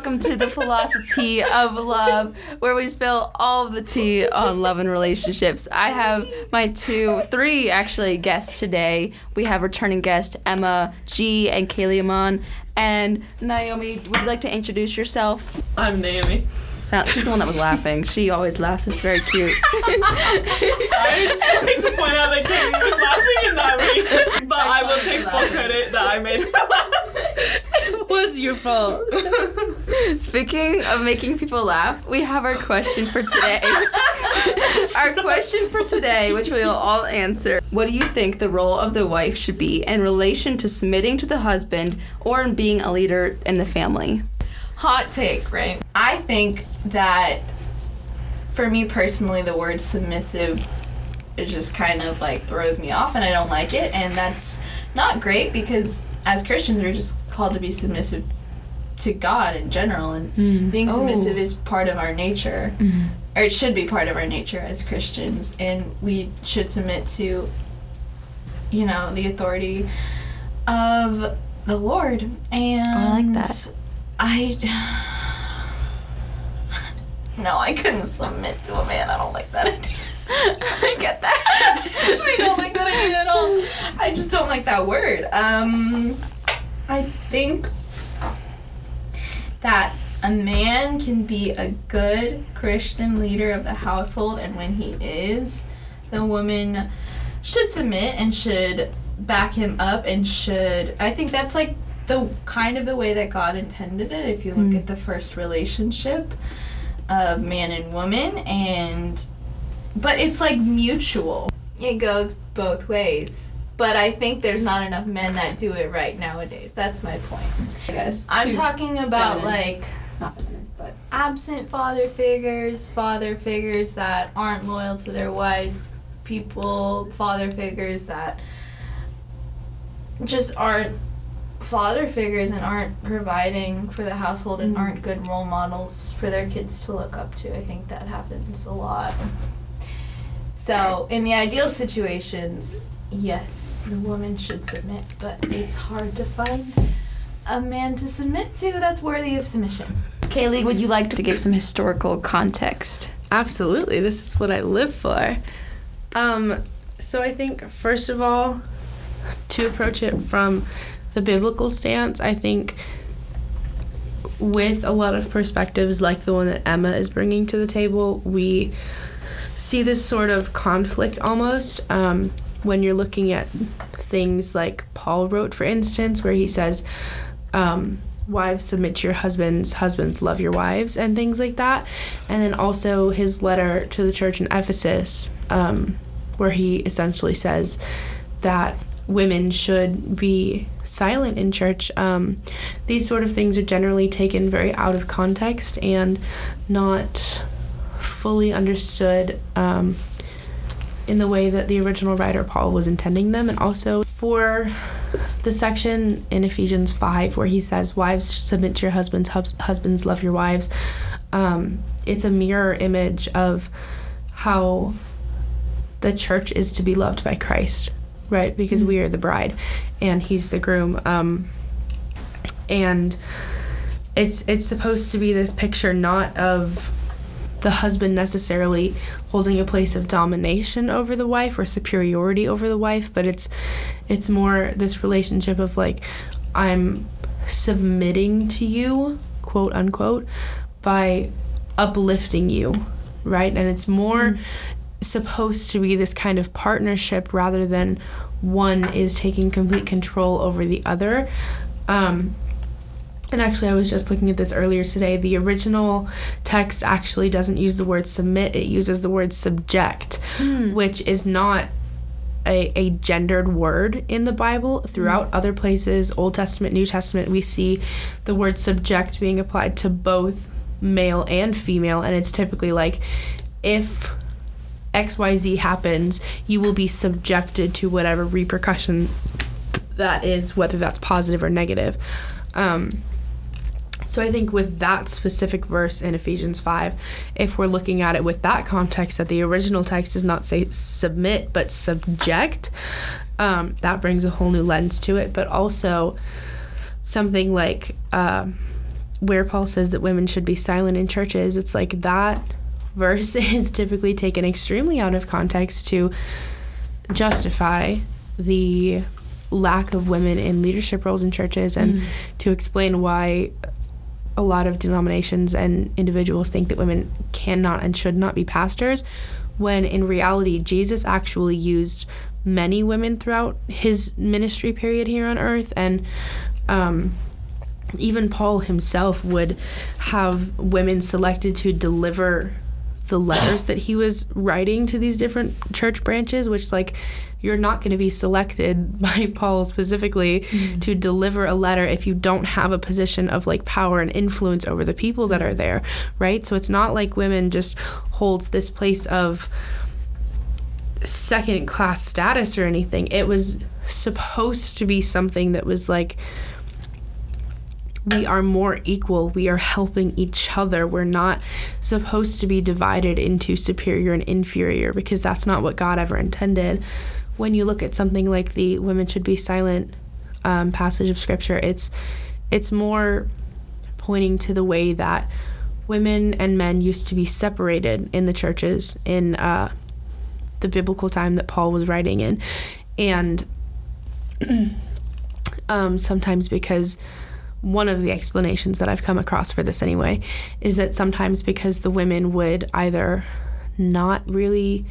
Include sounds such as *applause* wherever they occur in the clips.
welcome to the Philosophy of Love, where we spill all the tea on love and relationships. I have my two, three actually guests today. We have returning guest Emma G and Kaylee Amon. And Naomi, would you like to introduce yourself? I'm Naomi. So, she's the one that was laughing. She always laughs. It's very cute. *laughs* I just like to point out that Katie was laughing and not me. But I will take full credit that I made her laugh. *laughs* was your fault. *laughs* Speaking of making people laugh, we have our question for today. our question for today, which we will all answer. What do you think the role of the wife should be in relation to submitting to the husband or in being a leader in the family? Hot take, right? I think that for me personally, the word submissive it just kind of like throws me off and I don't like it. And that's not great because as Christians, we're just called to be submissive to God in general. And mm. being oh. submissive is part of our nature, mm-hmm. or it should be part of our nature as Christians. And we should submit to, you know, the authority of the Lord. And I like that. I. *sighs* No, I couldn't submit to a man. I don't like that idea. *laughs* I get that. *laughs* I actually don't like that idea at all. I just don't like that word. Um, I think that a man can be a good Christian leader of the household, and when he is, the woman should submit and should back him up and should. I think that's like the kind of the way that God intended it. If you look hmm. at the first relationship of man and woman, and but it's like mutual. It goes both ways. But I think there's not enough men that do it right nowadays. That's my point. I guess. I'm talking about feminine. like Not feminine, but absent father figures, father figures that aren't loyal to their wives, people, father figures that just aren't father figures and aren't providing for the household and aren't good role models for their kids to look up to. I think that happens a lot. So, in the ideal situations, yes, the woman should submit, but it's hard to find a man to submit to that's worthy of submission. Kaylee, would you like to give some historical context? Absolutely. This is what I live for. Um, so I think first of all, to approach it from the biblical stance, I think with a lot of perspectives like the one that Emma is bringing to the table, we see this sort of conflict almost um, when you're looking at things like Paul wrote, for instance, where he says, um, Wives submit to your husbands, husbands love your wives, and things like that. And then also his letter to the church in Ephesus, um, where he essentially says that women should be silent in church. Um, these sort of things are generally taken very out of context and not fully understood um, in the way that the original writer Paul was intending them. And also for the section in Ephesians 5 where he says, Wives, submit to your husbands, hus- husbands, love your wives, um, it's a mirror image of how the church is to be loved by Christ, right? Because we are the bride and he's the groom. Um, and it's it's supposed to be this picture not of the husband necessarily holding a place of domination over the wife or superiority over the wife, but it's it's more this relationship of like I'm submitting to you, quote unquote, by uplifting you, right? And it's more supposed to be this kind of partnership rather than one is taking complete control over the other. Um, and actually, I was just looking at this earlier today. The original text actually doesn't use the word submit, it uses the word subject, which is not a, a gendered word in the Bible. Throughout other places, Old Testament, New Testament, we see the word subject being applied to both male and female. And it's typically like if XYZ happens, you will be subjected to whatever repercussion that is, whether that's positive or negative. Um, so I think with that specific verse in Ephesians 5, if we're looking at it with that context, that the original text does not say submit but subject, um, that brings a whole new lens to it. But also something like uh, where Paul says that women should be silent in churches, it's like that verse is *laughs* typically taken extremely out of context to justify the lack of women in leadership roles in churches and to explain why a lot of denominations and individuals think that women cannot and should not be pastors when in reality Jesus actually used many women throughout his ministry period here on earth. And um, even Paul himself would have women selected to deliver the letters that he was writing to these different church branches, which, like, you're not going to be selected *laughs* by Paul specifically mm-hmm. to deliver a letter if you don't have a position of like power and influence over the people that are there, right? So it's not like women just holds this place of second class status or anything. It was supposed to be something that was like we are more equal. We are helping each other. We're not supposed to be divided into superior and inferior because that's not what God ever intended. When you look at something like the women should be silent um, passage of scripture, it's it's more pointing to the way that women and men used to be separated in the churches in uh, the biblical time that Paul was writing in, and *clears throat* um, sometimes because one of the explanations that I've come across for this anyway is that sometimes because the women would either not really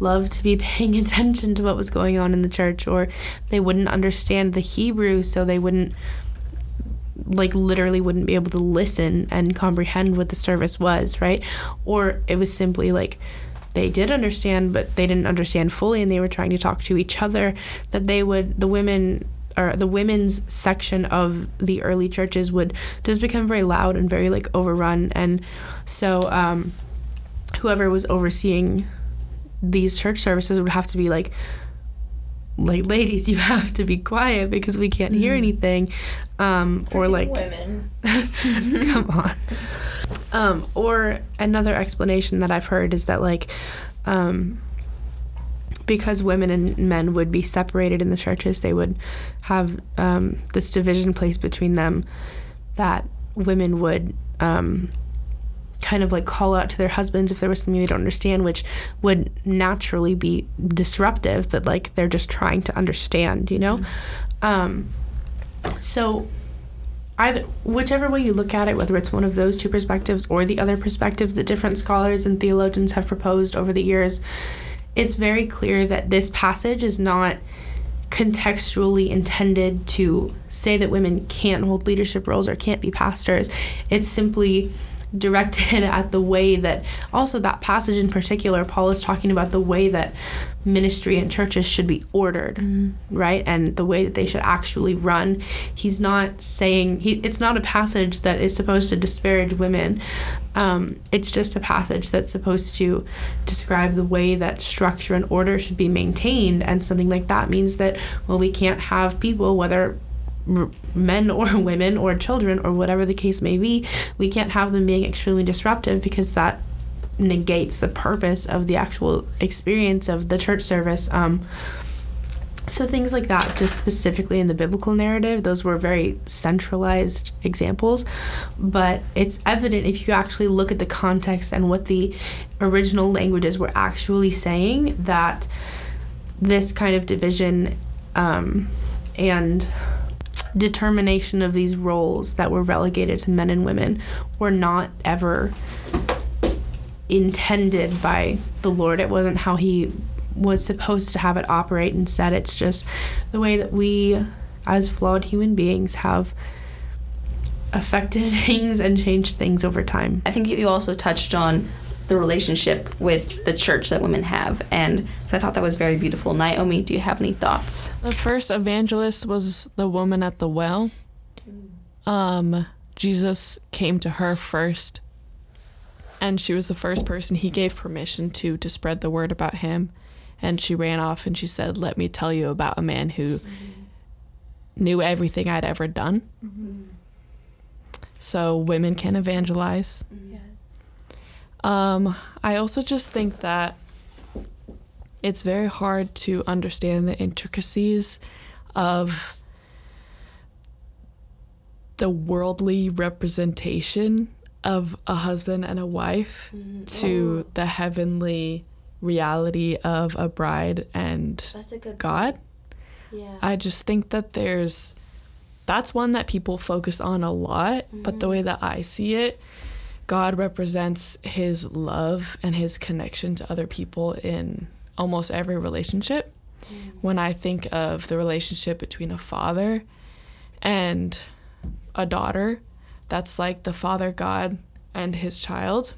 love to be *laughs* paying attention to what was going on in the church or they wouldn't understand the Hebrew so they wouldn't like literally wouldn't be able to listen and comprehend what the service was, right? Or it was simply like they did understand but they didn't understand fully and they were trying to talk to each other that they would the women or the women's section of the early churches would just become very loud and very like overrun. And so um, whoever was overseeing these church services would have to be like like ladies you have to be quiet because we can't hear anything. Um, or like women. *laughs* come on. Um, or another explanation that i've heard is that like um, because women and men would be separated in the churches they would have um, this division placed between them that women would um, kind of like call out to their husbands if there was something they don't understand which would naturally be disruptive but like they're just trying to understand you know? Um, so either whichever way you look at it whether it's one of those two perspectives or the other perspectives that different scholars and theologians have proposed over the years it's very clear that this passage is not contextually intended to say that women can't hold leadership roles or can't be pastors. It's simply directed *laughs* at the way that also that passage in particular paul is talking about the way that ministry and churches should be ordered right? And the way that they should actually run. He's not saying he it's not a passage that is supposed to disparage women. Um, it's just a passage that's supposed to describe the way that structure and order should be maintained. And something like that means that well we can't have people whether men or *laughs* women or children or whatever the case may be we can't have them being extremely disruptive because that negates the purpose of the actual experience of the church service um, so things like that just specifically in the biblical narrative those were very centralized examples. But it's evident if you actually look at the context and what the original languages were actually saying that this kind of division um, and determination of these roles that were relegated to men and women were not ever intended by the Lord. It wasn't how He was supposed to have it operate. Instead, it's just the way that we, as flawed human beings, have affected *laughs* things and changed things over time. I think you also touched on the relationship with the church that women have, and so I thought that was very beautiful. Naomi, do you have any thoughts? The first evangelist was the woman at the well. Um, Jesus came to her first, and she was the first person he gave permission to to spread the word about him. And she ran off and she said, "Let me tell you about a man who knew everything I'd ever done." So women can evangelize. Um, I also just think that it's very hard to understand the intricacies of the worldly representation of a husband and a wife to the heavenly reality of a bride and a God. Yeah. I just think that there's that's one that people focus on a lot, but the way that I see it, God represents his love and his connection to other people in almost every relationship. When I think of the relationship between a father and a daughter, that's like the father God and his child.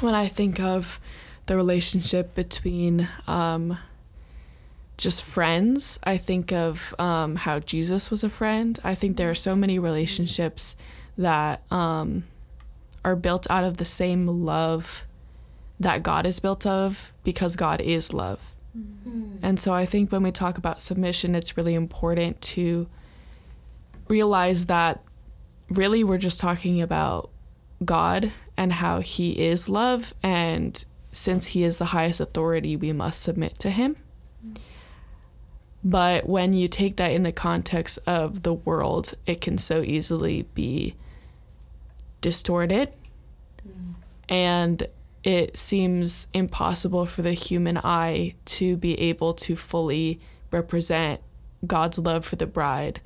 When I think of the relationship between um, just friends. I think of um, how Jesus was a friend. I think there are so many relationships that um, are built out of the same love that God is built of because God is love. And so I think when we talk about submission, it's really important to realize that really we're just talking about God and how He is love. And since He is the highest authority, we must submit to Him. But when you take that in the context of the world, it can so easily be distorted. And it seems impossible for the human eye to be able to fully represent God's love for the bride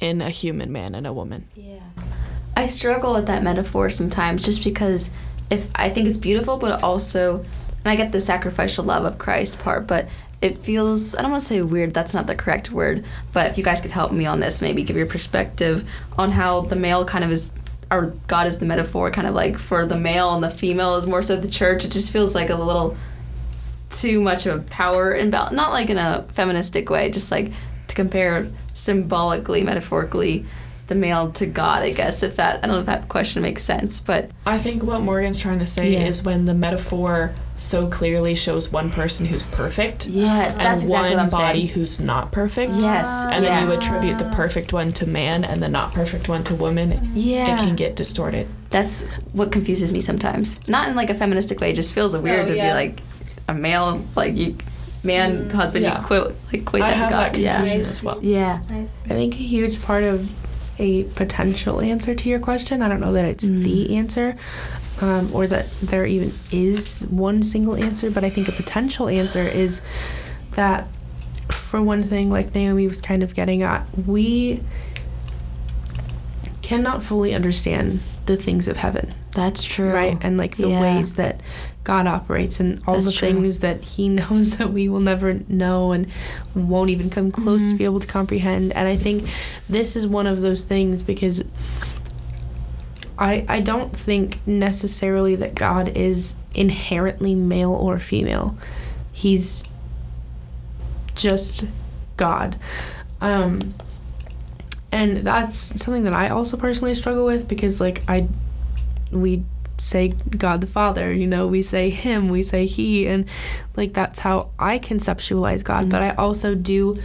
in a human man and a woman. Yeah. I struggle with that metaphor sometimes just because if I think it's beautiful but also and I get the sacrificial love of Christ part, but it feels I don't want to say weird, that's not the correct word, but if you guys could help me on this, maybe give your perspective on how the male kind of is or God is the metaphor kind of like for the male and the female is more so the church. It just feels like a little too much of a power imbalance. Not like in a feministic way, just like to compare symbolically, metaphorically, the male to God. I guess if that I don't know if that question makes sense, but I think what Morgan's trying to say Yeah. is when the metaphor so clearly shows one person who's perfect yes, and that's exactly one what I'm body saying. who's not perfect. Yes, And then you attribute the perfect one to man and the not perfect one to woman. Yeah, It can get distorted. that's what confuses me sometimes. Not in like a feministic way. It just feels weird Oh, to yeah. be like a male, like you, man, husband. Yeah. You quote like equate I that to have God. that Yeah, confusion as well. yeah. I think a huge part of a potential answer to your question, I don't know that it's the answer um, or that there even is one single answer, but I think a potential answer is that, for one thing, like Naomi was kind of getting at, we cannot fully understand the things of heaven That's true. right and like the Yeah. ways that god operates and all That's the true. things that he *laughs* knows that we will never know and won't even come close Mm-hmm. to be able to comprehend and i think this is one of those things because i i don't think necessarily that god is inherently male or female he's just god um and that's something that i also personally struggle with because like i we say God the Father, you know, we say Him, we say He, and like that's how I conceptualize God. But I mm-hmm. also do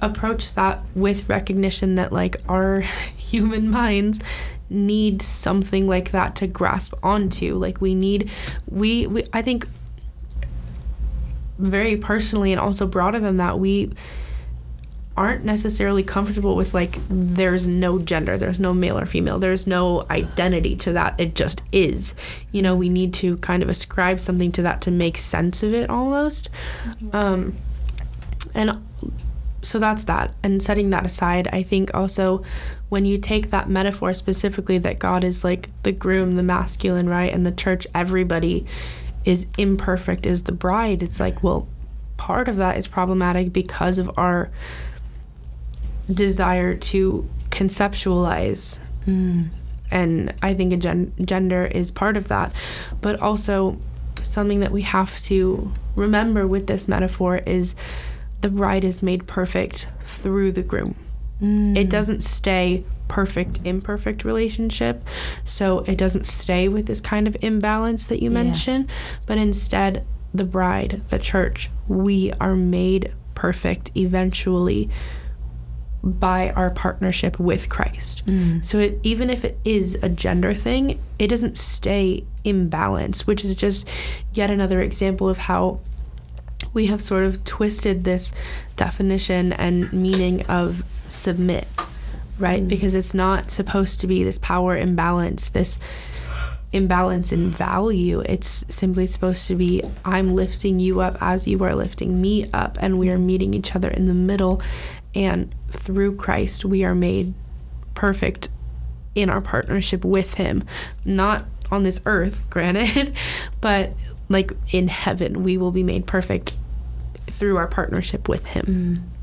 approach that with recognition that like our *laughs* human minds need something like that to grasp onto. Like we need, we, we I think very personally and also broader than that, we aren't necessarily comfortable with like there's no gender there's no male or female there's no identity to that it just is. You know we need to kind of ascribe something to that to make sense of it almost. Um and so that's that. And setting that aside i think also when you take that metaphor specifically that god is like the groom the masculine right and the church everybody is imperfect is the bride it's like well part of that is problematic because of our desire to conceptualize. Hmm. And i think a gen- gender is part of that. But also something that we have to remember with this metaphor is the bride is made perfect through the groom. Hmm. It doesn't stay perfect imperfect relationship. So it doesn't stay with this kind of imbalance that you mentioned but instead the bride the church we are made perfect eventually by our partnership with Christ. Mm. So it, even if it is a gender thing, it doesn't stay imbalanced, which is just yet another example of how we have sort of twisted this definition and meaning of submit, right? Mm. Because it's not supposed to be this power imbalance, this imbalance in value. It's simply supposed to be I'm lifting you up as you are lifting me up, and we are meeting each other in the middle. And through Christ, we are made perfect in our partnership with Him. Not on this earth, *laughs* granted, but like in heaven, we will be made perfect through our partnership with Him.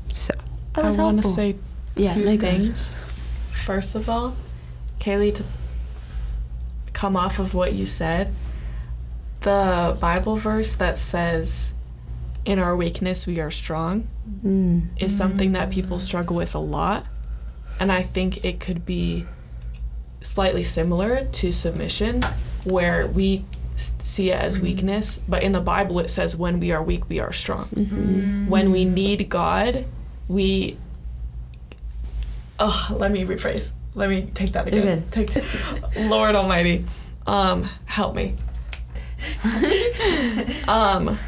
Mm. So, That was I want to say Yeah, two no, go ahead. things. First of all, Kaylee, to come off of what you said, the Bible verse that says, "In our weakness we are strong," Mm. is something that people struggle with a lot, and I think it could be slightly similar to submission, where we see it as weakness, but in the Bible it says, "When we are weak, we are strong." when we need God, we. Oh, let me rephrase. Let me take that You're again. good. Take, Lord Almighty, um, help me. *laughs* um,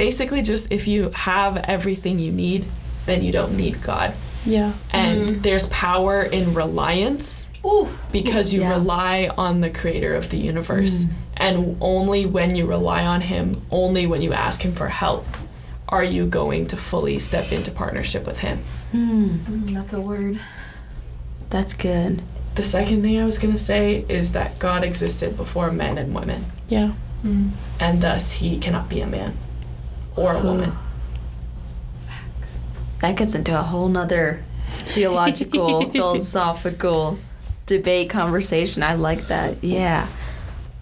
basically, just if you have everything you need, then you don't need God. yeah. And mm-hmm. there's power in reliance Ooh. because you Yeah. rely on the creator of the universe. Mm. And only when you rely on him, only when you ask him for help, are you going to fully step into partnership with him. Mm, mm that's a word. That's good. The second thing I was going to say is that God existed before men and women, Yeah. Mm. and thus he cannot be a man or a woman. Facts. That gets into a whole nother theological, *laughs* philosophical debate conversation. I like that. Yeah.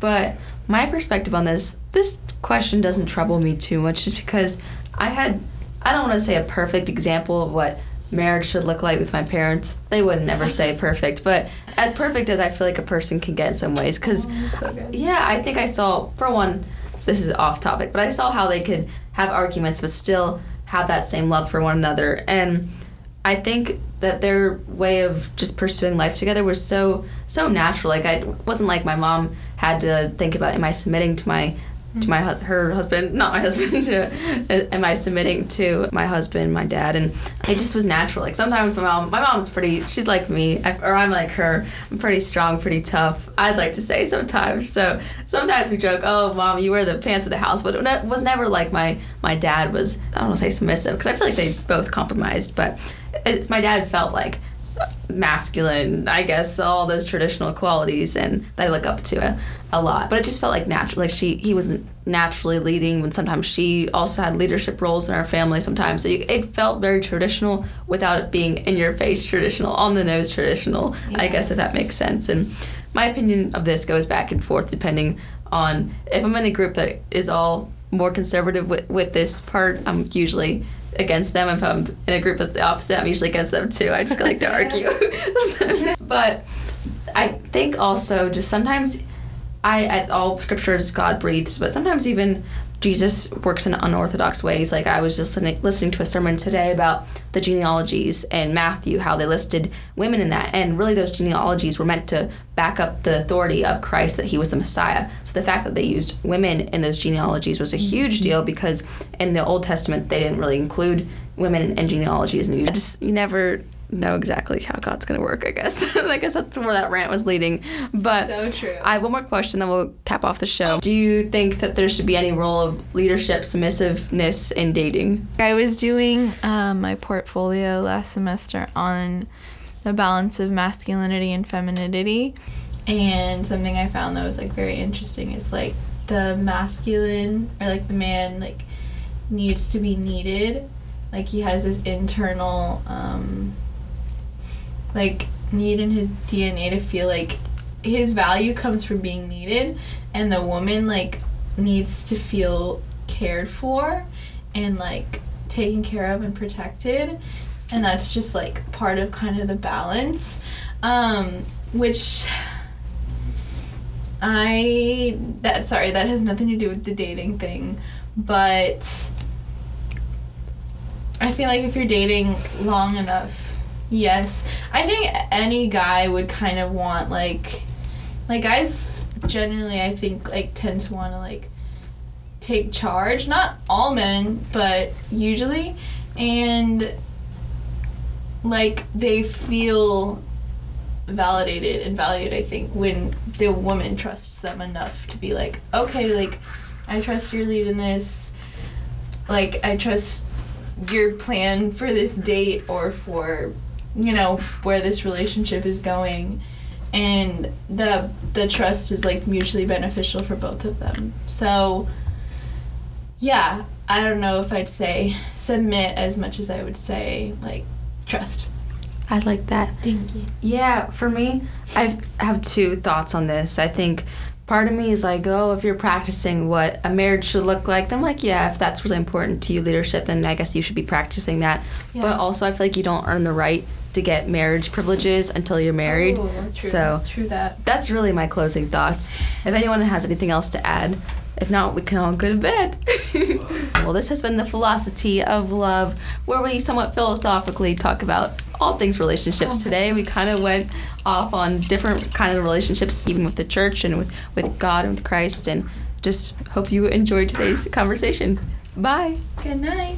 But my perspective on this, this question doesn't trouble me too much just because I had, I don't want to say a perfect example of what marriage should look like with my parents. They would never *laughs* say perfect, but as perfect as I feel like a person can get in some ways. Because oh, So yeah, I think I saw, for one, this is off topic, but I saw how they could have arguments but still have that same love for one another. And I think that their way of just pursuing life together was so so natural. Like I wasn't like my mom had to think about am I submitting to my to my her husband, *laughs* not my husband. *laughs* To, uh, am I submitting to my husband, my dad, and it just was natural. Like sometimes my mom, my mom's pretty. She's like me, I, or I'm like her. I'm pretty strong, pretty tough. I'd like to say sometimes. So sometimes we joke, "Oh, mom, you wear the pants of the house," but it was never like my my dad was. I don't want to say submissive because I feel like they both compromised, but it's my dad felt like masculine, I guess, all those traditional qualities, and that I look up to a, a lot. But it just felt like natural. Like she, he was naturally leading. When sometimes she also had leadership roles in our family. Sometimes so it felt very traditional without it being in your face traditional, on the nose traditional. I guess if that makes sense. And my opinion of this goes back and forth depending on if I'm in a group that is all more conservative with, with this part. I'm usually against them. If I'm in a group that's the opposite, I'm usually against them too. I just like to argue *laughs* sometimes. But I think also just sometimes I at all scriptures God breathes, but sometimes even Jesus works in unorthodox ways. Like I was just listening, to a sermon today about the genealogies and Matthew, how they listed women in that, and really those genealogies were meant to back up the authority of Christ that he was the Messiah. So the fact that they used women in those genealogies was a huge mm-hmm. deal because in the Old Testament they didn't really include women in genealogies, and you just you never know exactly how God's gonna work. I guess. *laughs* I guess that's where that rant was leading. But So true. I have one more question, then we'll cap off the show. Do you think that there should be any role of leadership, submissiveness in dating? I was doing um, my portfolio last semester on the balance of masculinity and femininity. And something I found that was like very interesting is like the masculine or like the man like needs to be needed. Like he has this internal um like need in his DNA to feel like his value comes from being needed and the woman like needs to feel cared for and like taken care of and protected. And that's just like part of kind of the balance um which I that sorry that has nothing to do with the dating thing, but I feel like if you're dating long enough, yes, I think any guy would kind of want like like guys generally I think like tend to want to like take charge, not all men, but usually. And like they feel validated and valued i think when the woman trusts them enough to be like okay like i trust your lead in this. Like i trust your plan for this date or for you know where this relationship is going and the the trust is like mutually beneficial for both of them so yeah i don't know if i'd say submit as much as i would say like trust I like that. thank you Yeah, for me, I've, two thoughts on this. I think part of me is like, oh, if you're practicing what a marriage should look like, then like, yeah, if that's really important to you, leadership, then I guess you should be practicing that. Yeah. But also, I feel like you don't earn the right to get marriage privileges until you're married. Oh, true, So true that that's really my closing thoughts. If anyone has anything else to add, if not, we can all go to bed. *laughs* well, this has been the philosophy of love, where we somewhat philosophically talk about all things relationships. Oh, Today, we kind of went off on different kind of relationships, even with the church and with, with God and with Christ. And just hope you enjoyed today's conversation. Bye. good night